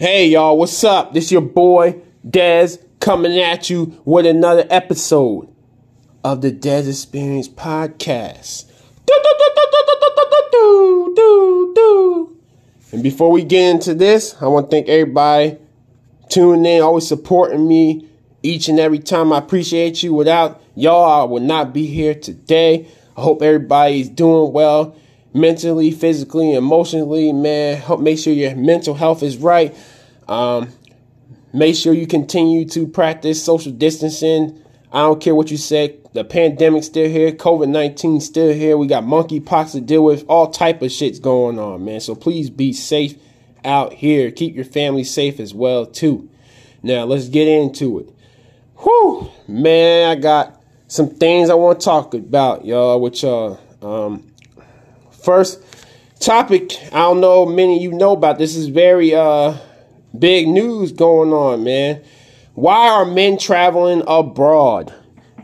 Hey y'all, what's up? This your boy Dez coming at you with another episode of the Dez Experience podcast. And before we get into this, I want to thank everybody tuning in, always supporting me each and every time. I appreciate you. Without y'all, I would not be here today. I hope everybody's doing well mentally, physically, emotionally, man. Help make sure your mental health is right. Um, make sure you continue to practice social distancing. I don't care what you say. The pandemic's still here. COVID 19 still here. We got monkeypox to deal with. All type of shit's going on, man. So please be safe out here. Keep your family safe as well, too. Now let's get into it. Whew, man, I got some things I want to talk about, y'all, with y'all. Um, First topic, I don't know many of you know about this is very uh big news going on, man. Why are men traveling abroad?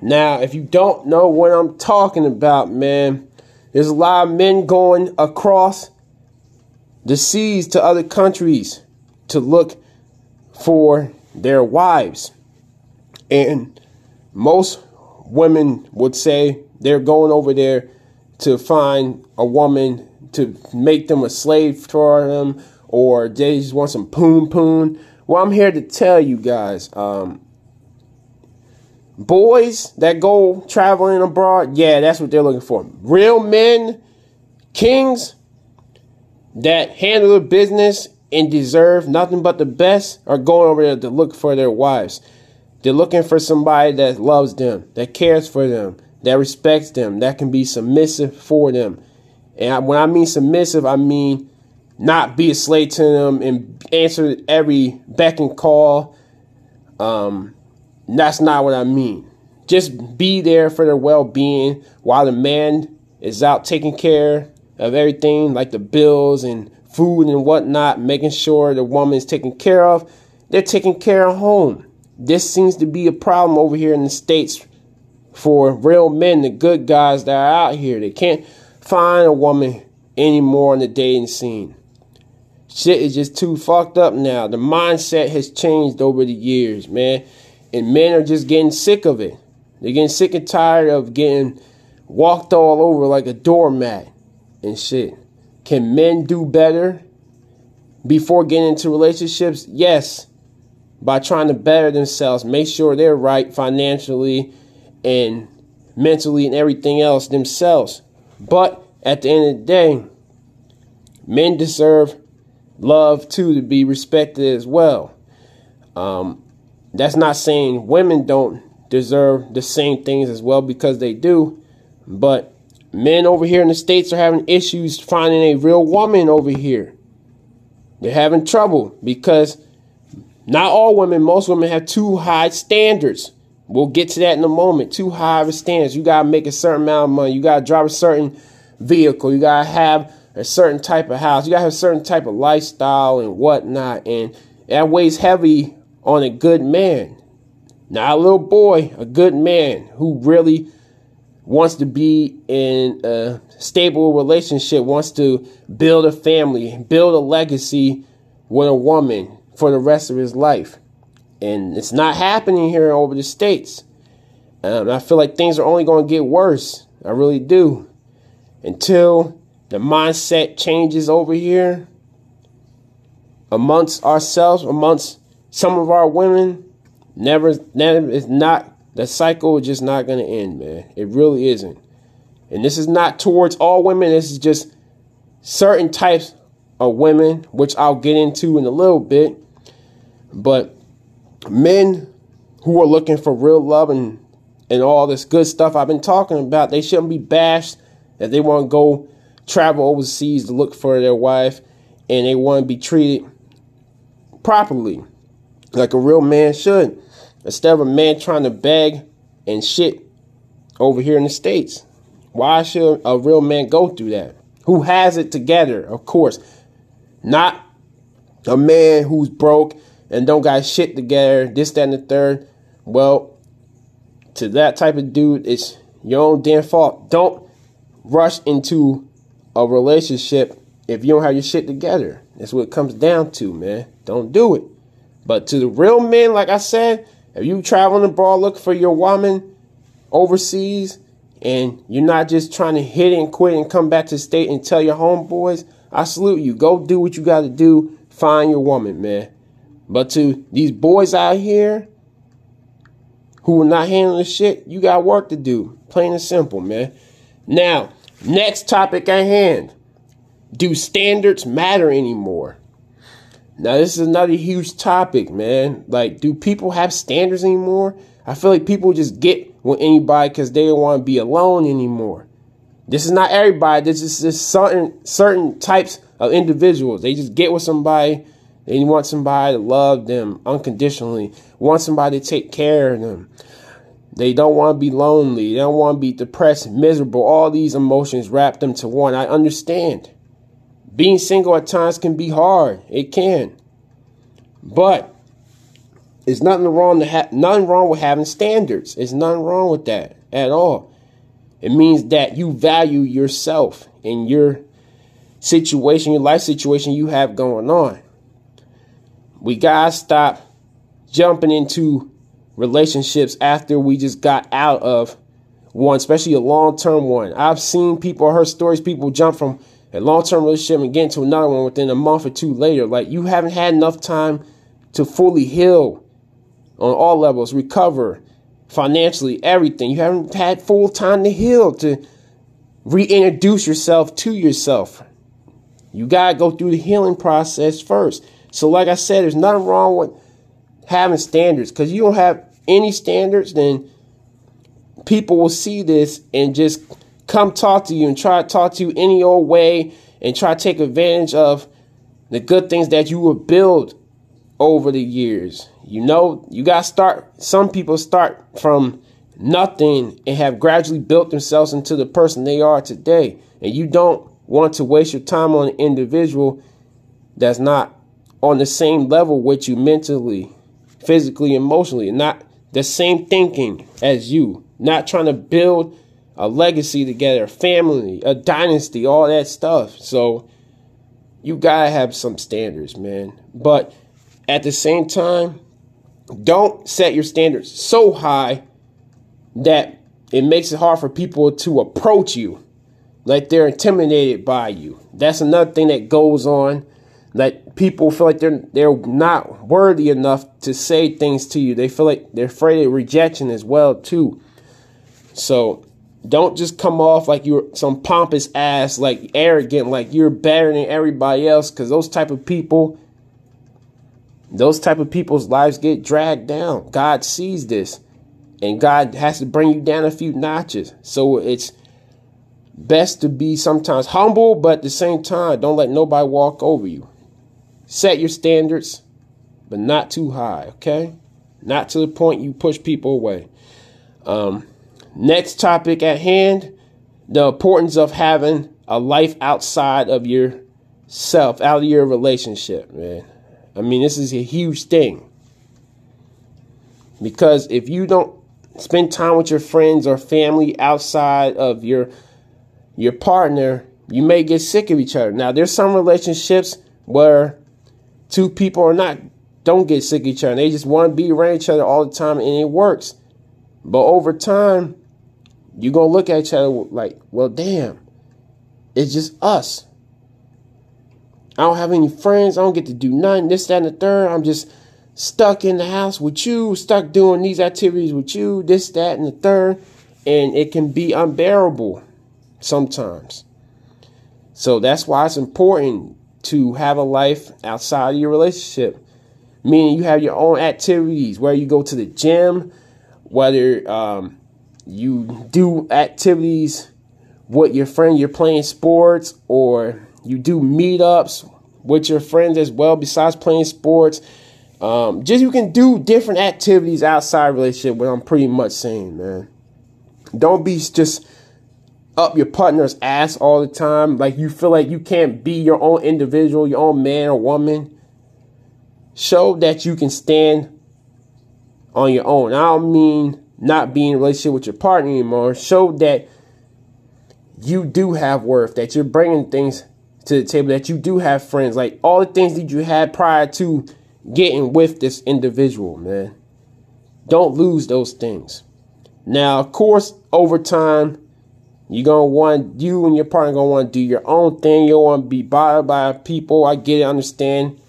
Now, if you don't know what I'm talking about, man, there's a lot of men going across the seas to other countries to look for their wives. And most women would say they're going over there to find a woman to make them a slave for them or they just want some poon poon. Well, I'm here to tell you guys, um, boys that go traveling abroad, yeah, that's what they're looking for. Real men, kings that handle the business and deserve nothing but the best are going over there to look for their wives. They're looking for somebody that loves them, that cares for them, that respects them, that can be submissive for them. And when I mean submissive, I mean not be a slave to them and answer every beck and call. Um, that's not what I mean. Just be there for their well being while the man is out taking care of everything like the bills and food and whatnot, making sure the woman is taken care of. They're taking care of home. This seems to be a problem over here in the States for real men, the good guys that are out here. They can't find a woman anymore on the dating scene. Shit is just too fucked up now. The mindset has changed over the years, man. And men are just getting sick of it. They're getting sick and tired of getting walked all over like a doormat and shit. Can men do better before getting into relationships? Yes. By trying to better themselves, make sure they're right financially and mentally and everything else themselves. But at the end of the day, men deserve love too to be respected as well. Um, that's not saying women don't deserve the same things as well because they do, but men over here in the states are having issues finding a real woman over here. They're having trouble because not all women, most women have too high standards. We'll get to that in a moment. Too high of a standards. You gotta make a certain amount of money. You gotta drive a certain vehicle. You gotta have a certain type of house. You gotta have a certain type of lifestyle and whatnot. And that weighs heavy on a good man. Not a little boy, a good man who really wants to be in a stable relationship, wants to build a family, build a legacy with a woman for the rest of his life. And it's not happening here over the states. Um, I feel like things are only going to get worse. I really do. Until the mindset changes over here amongst ourselves, amongst some of our women, never, never is not the cycle is just not going to end, man. It really isn't. And this is not towards all women. This is just certain types of women, which I'll get into in a little bit. But men who are looking for real love and and all this good stuff I've been talking about, they shouldn't be bashed if they want to go travel overseas to look for their wife and they want to be treated properly like a real man should instead of a man trying to beg and shit over here in the states. Why should a real man go through that? Who has it together of course. Not a man who's broke and don't got shit together, this, that, and the third, well, to that type of dude, it's your own damn fault. Don't rush into a relationship if you don't have your shit together. That's what it comes down to, man. Don't do it. But to the real men, like I said, if you traveling abroad looking for your woman overseas and you're not just trying to hit it and quit and come back to the state and tell your homeboys, I salute you. Go do what you got to do. Find your woman, man. But to these boys out here who are not handling shit, you got work to do. Plain and simple, man. Now, next topic at hand. Do standards matter anymore? Now, this is another huge topic, man. Like, do people have standards anymore? I feel like people just get with anybody because they don't want to be alone anymore. This is not everybody. This is just certain certain types of individuals. They just get with somebody. They want somebody to love them unconditionally. Want somebody to take care of them. They don't want to be lonely. They don't want to be depressed, miserable. All these emotions wrap them to one. I understand. Being single at times can be hard. It can. But it's nothing wrong to have nothing wrong with having standards. It's nothing wrong with that at all. It means that you value yourself and your situation, your life situation you have going on. We gotta stop jumping into relationships after we just got out of one, especially a long term one. I've seen people, heard stories, people jump from a long term relationship and get into another one within a month or two later. Like you haven't had enough time to fully heal on all levels, recover financially, everything. You haven't had full time to heal, to reintroduce yourself to yourself. You got to go through the healing process first. So, like I said, there's nothing wrong with having standards because you don't have any standards, then people will see this and just come talk to you and try to talk to you any old way and try to take advantage of the good things that you will build over the years. You know, you got to start, some people start from nothing and have gradually built themselves into the person they are today. And you don't want to waste your time on an individual that's not on the same level with you mentally, physically, emotionally, and not the same thinking as you, not trying to build a legacy together, a family, a dynasty, all that stuff. So you gotta have some standards, man. But at the same time, don't set your standards so high that it makes it hard for people to approach you like they're intimidated by you. That's another thing that goes on. That people feel like they're they're not worthy enough to say things to you. They feel like they're afraid of rejection as well too. So don't just come off like you're some pompous ass, like arrogant, like you're better than everybody else. Because those type of people, those type of people's lives get dragged down. God sees this, and God has to bring you down a few notches. So it's best to be sometimes humble, but at the same time, don't let nobody walk over you. Set your standards, but not too high. Okay, not to the point you push people away. Um, Next topic at hand the importance of having a life outside of yourself, out of your relationship, man. I mean, this is a huge thing. Because if you don't spend time with your friends or family outside of your your partner, you may get sick of each other. Now, there's some relationships where two people are not don't get sick of each other. They just want to be around each other all the time and it works. But over time, you're going to look at each other like, well, damn, it's just us. I don't have any friends. I don't get to do nothing, this, that, and the third. I'm just stuck in the house with you, stuck doing these activities with you, this, that, and the third. And it can be unbearable sometimes. So that's why it's important to have a life outside of your relationship. Meaning you have your own activities, where you go to the gym, whether um, you do activities with your friend, you're playing sports, or you do meetups with your friends as well, besides playing sports. Um, just you can do different activities outside relationship. What I'm pretty much saying, man. Don't be just up your partner's ass all the time. Like you feel like you can't be your own individual, your own man or woman. Show that you can stand on your own. I don't mean not being in relationship with your partner anymore show that you do have worth, that you're bringing things to the table, that you do have friends, like all the things that you had prior to getting with this individual, man. Don't lose those things. Now, of course, over time, you're gonna want you and your partner gonna want to do your own thing. You don't want to be bothered by people. I get it, understand.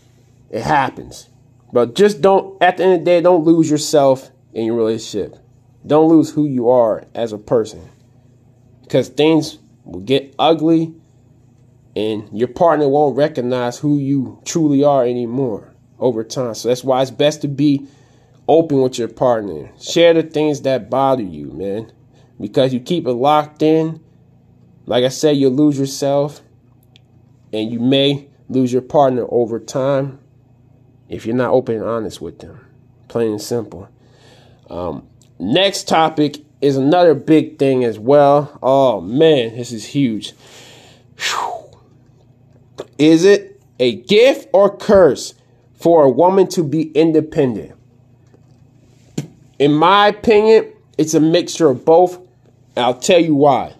It happens. But just don't at the end of the day, don't lose yourself in your relationship. Don't lose who you are as a person. Because things will get ugly and your partner won't recognize who you truly are anymore over time. So that's why it's best to be open with your partner. Share the things that bother you, man. Because you keep it locked in, like I said, you'll lose yourself and you may lose your partner over time if you're not open and honest with them. Plain and simple. Um, next topic is another big thing as well. Oh man, this is huge. Whew. Is it a gift or curse for a woman to be independent? In my opinion, it's a mixture of both. I'll tell you why.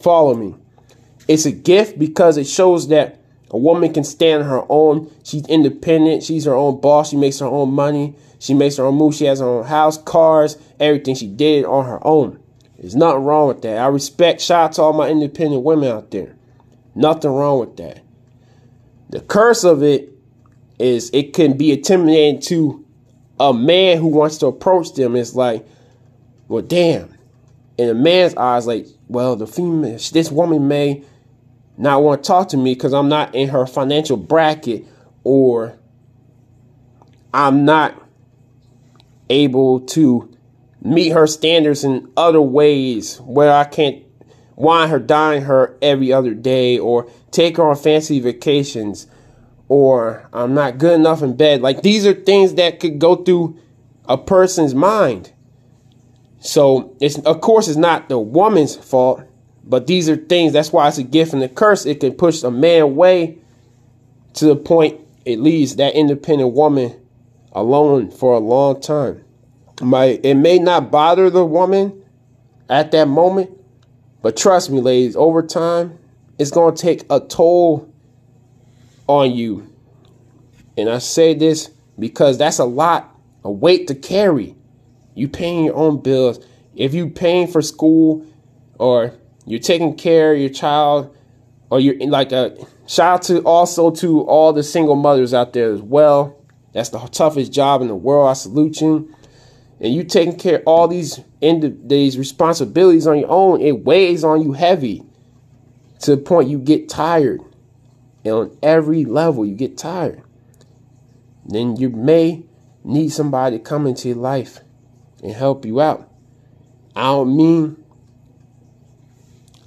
Follow me. It's a gift because it shows that a woman can stand on her own. She's independent. She's her own boss. She makes her own money. She makes her own moves. She has her own house, cars, everything. She did on her own. There's nothing wrong with that. I respect, shout out to all my independent women out there. Nothing wrong with that. The curse of it is it can be intimidating to a man who wants to approach them. It's like, well, damn. In a man's eyes, like, well, the female, this woman may not want to talk to me because I'm not in her financial bracket or I'm not able to meet her standards in other ways where I can't wine her, dine her every other day or take her on fancy vacations or I'm not good enough in bed. Like these are things that could go through a person's mind. So it's of course it's not the woman's fault. But these are things, that's why it's a gift and a curse. It can push a man away to the point it leaves that independent woman alone for a long time. My it may not bother the woman at that moment, but trust me, ladies, over time, it's to take a toll on you. And I say this because that's a lot, a weight to carry. You paying your own bills. If you paying for school or you're taking care of your child, or you're like a shout out to also to all the single mothers out there as well. That's the toughest job in the world. I salute you. And you taking care of all these end these responsibilities on your own, it weighs on you heavy to the point you get tired. And on every level, you get tired. Then you may need somebody to come into your life and help you out. I don't mean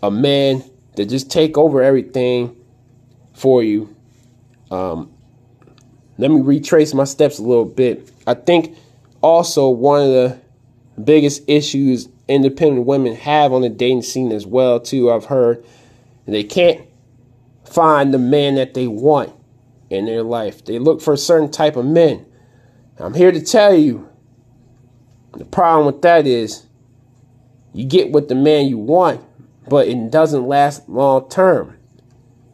a man to just take over everything for you. Um, let me retrace my steps a little bit. I think also one of the biggest issues independent women have on the dating scene as well too. I've heard they can't find the man that they want in their life. They look for a certain type of men. I'm here to tell you the problem with that is you get with the man you want, but it doesn't last long term.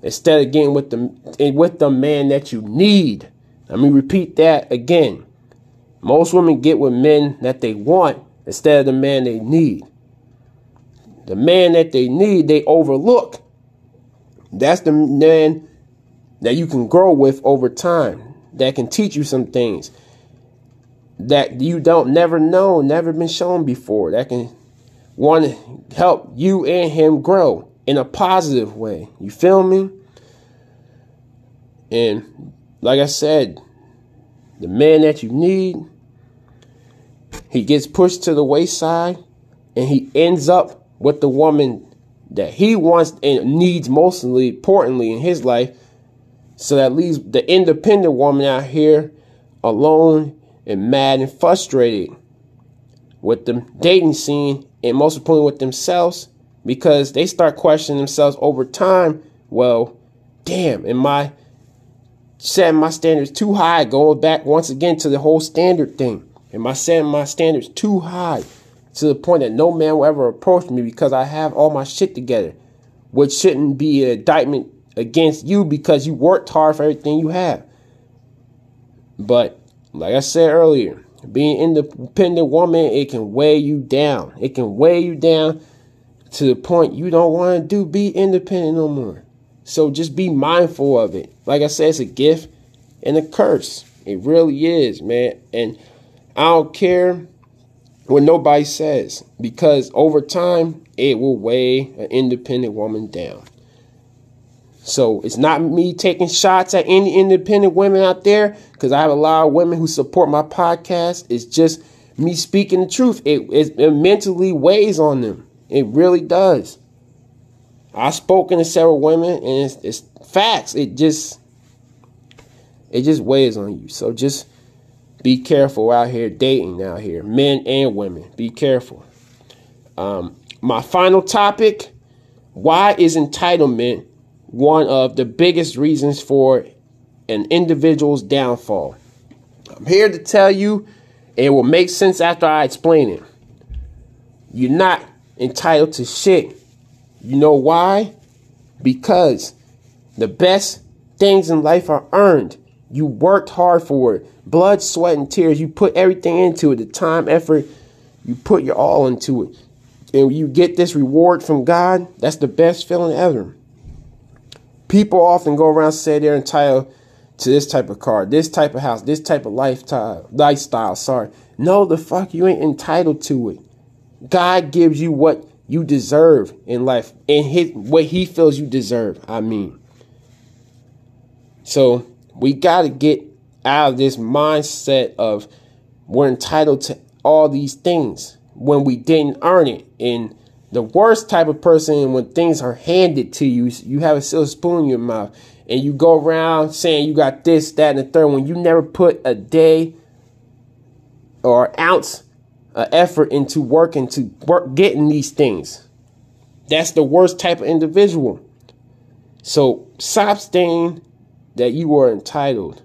Instead of getting with the eh, with the man that you need. Let me repeat that again. Most women get with men that they want instead of the man they need. The man that they need, they overlook. That's the man that you can grow with over time, that can teach you some things that you don't never know, never been shown before, that can want to help you and him grow in a positive way. You feel me? And like I said, the man that you need, he gets pushed to the wayside and he ends up with the woman that he wants and needs mostly importantly in his life. So that leaves the independent woman out here alone and mad and frustrated with the dating scene and most importantly with themselves because they start questioning themselves over time. Well, damn, am I setting my standards too high? Going back once again to the whole standard thing. Am I setting my standards too high to the point that no man will ever approach me because I have all my shit together? Which shouldn't be an indictment against you because you worked hard for everything you have. But like I said earlier, being independent woman, it can weigh you down. It can weigh you down to the point you don't want to do be independent no more. So just be mindful of it. Like I said, it's a gift and a curse. It really is, man. And I don't care what nobody says because over time it will weigh an independent woman down. So it's not me taking shots at any independent women out there because I have a lot of women who support my podcast. It's just me speaking the truth. It, it, it mentally weighs on them. It really does. I've spoken to several women and it's, it's facts. It just it just weighs on you. So just be careful out here dating out here, men and women. Be careful. Um, my final topic: Why is entitlement one of the biggest reasons for an individual's downfall? I'm here to tell you, it will make sense after I explain it. You're not entitled to shit. You know why? Because the best things in life are earned. You worked hard for it. Blood, sweat, and tears. You put everything into it. The time, effort, you put your all into it. And you get this reward from God, that's the best feeling ever. People often go around say they're entitled to this type of car, this type of house, this type of lifestyle, lifestyle, sorry. No, the fuck you ain't entitled to it. God gives you what you deserve in life and his, what he feels you deserve. I mean. So we got to get out of this mindset of we're entitled to all these things when we didn't earn it. And the worst type of person when things are handed to you, you have a silver spoon in your mouth and you go around saying you got this, that, and the third when you never put a day or ounce of effort into working to work getting these things. That's the worst type of individual. So stop saying that you are entitled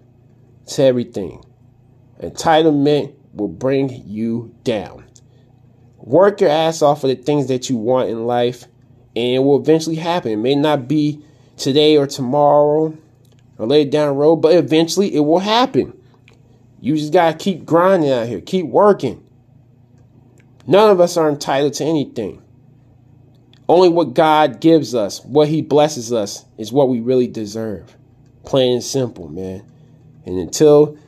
to everything. Entitlement will bring you down. Work your ass off for the things that you want in life, and it will eventually happen. It may not be today or tomorrow or later down the road, but eventually it will happen. You just gotta keep grinding out here, keep working. None of us are entitled to anything. Only what God gives us, what He blesses us, is what we really deserve. Plain and simple, man. And until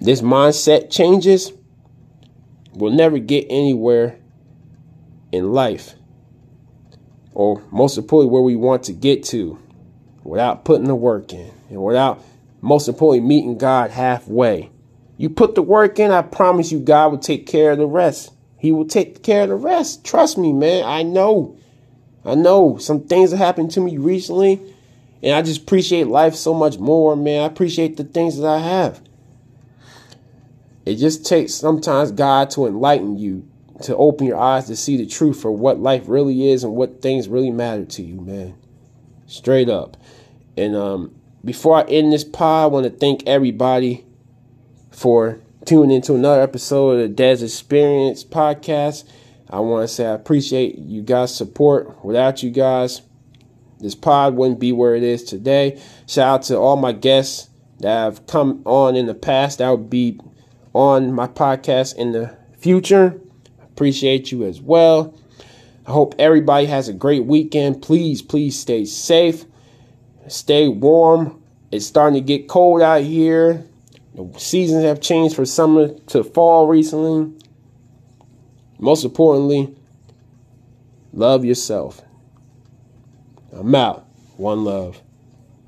this mindset changes, we'll never get anywhere in life. Or most importantly, where we want to get to without putting the work in and without, most importantly, meeting God halfway. You put the work in, I promise you, God will take care of the rest. He will take care of the rest. Trust me, man. I know. I know some things have happened to me recently, and I just appreciate life so much more, man. I appreciate the things that I have. It just takes sometimes God to enlighten you, to open your eyes to see the truth for what life really is and what things really matter to you, man. Straight up. And um, before I end this pod, I want to thank everybody for tuning into another episode of the Dez Experience podcast. I want to say I appreciate you guys' support. Without you guys, this pod wouldn't be where it is today. Shout out to all my guests that have come on in the past that will be on my podcast in the future. Appreciate you as well. I hope everybody has a great weekend. Please, please stay safe. Stay warm. It's starting to get cold out here. The seasons have changed from summer to fall recently. Most importantly, love yourself. I'm out. One love.